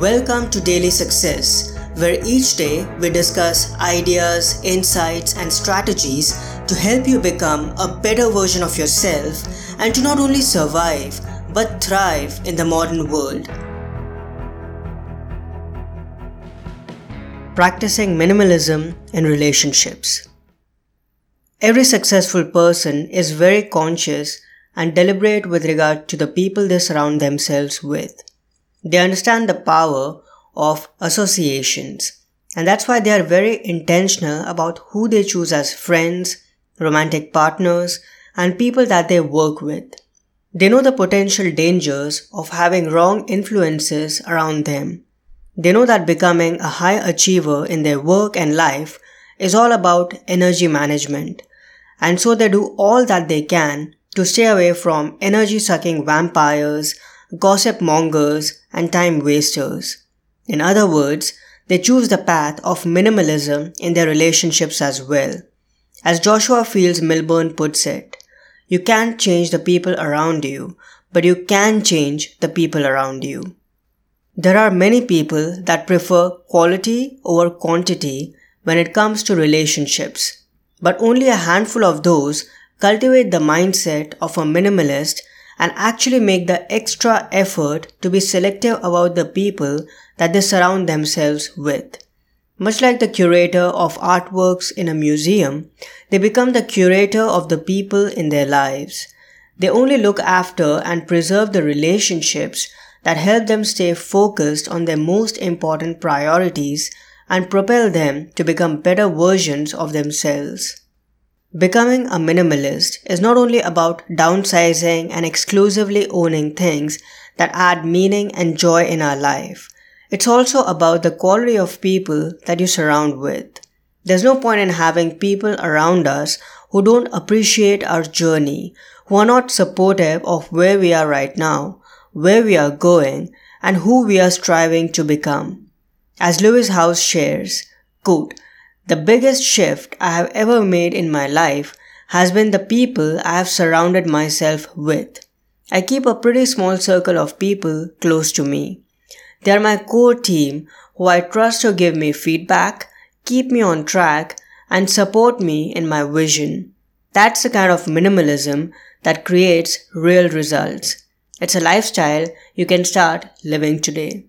Welcome to Daily Success, where each day we discuss ideas, insights, and strategies to help you become a better version of yourself and to not only survive but thrive in the modern world. Practicing minimalism in relationships. Every successful person is very conscious and deliberate with regard to the people they surround themselves with. They understand the power of associations, and that's why they are very intentional about who they choose as friends, romantic partners, and people that they work with. They know the potential dangers of having wrong influences around them. They know that becoming a high achiever in their work and life is all about energy management, and so they do all that they can to stay away from energy sucking vampires, gossip mongers, and time wasters. In other words, they choose the path of minimalism in their relationships as well. As Joshua Fields Millburn puts it, you can't change the people around you, but you can change the people around you. There are many people that prefer quality over quantity when it comes to relationships, but only a handful of those cultivate the mindset of a minimalist and actually make the extra effort to be selective about the people that they surround themselves with. Much like the curator of artworks in a museum, they become the curator of the people in their lives. They only look after and preserve the relationships that help them stay focused on their most important priorities and propel them to become better versions of themselves. Becoming a minimalist is not only about downsizing and exclusively owning things that add meaning and joy in our life. It's also about the quality of people that you surround with. There's no point in having people around us who don't appreciate our journey, who are not supportive of where we are right now, where we are going, and who we are striving to become. As Lewis Howes shares, quote, the biggest shift I have ever made in my life has been the people I have surrounded myself with. I keep a pretty small circle of people close to me. They are my core team who I trust to give me feedback, keep me on track, and support me in my vision. That's the kind of minimalism that creates real results. It's a lifestyle you can start living today.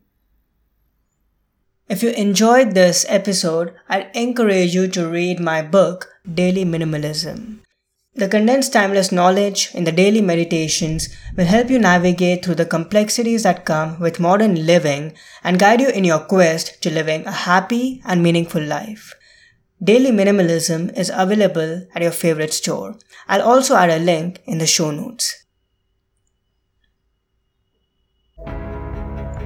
If you enjoyed this episode, I'd encourage you to read my book, Daily Minimalism. The condensed timeless knowledge in the daily meditations will help you navigate through the complexities that come with modern living and guide you in your quest to living a happy and meaningful life. Daily Minimalism is available at your favorite store. I'll also add a link in the show notes.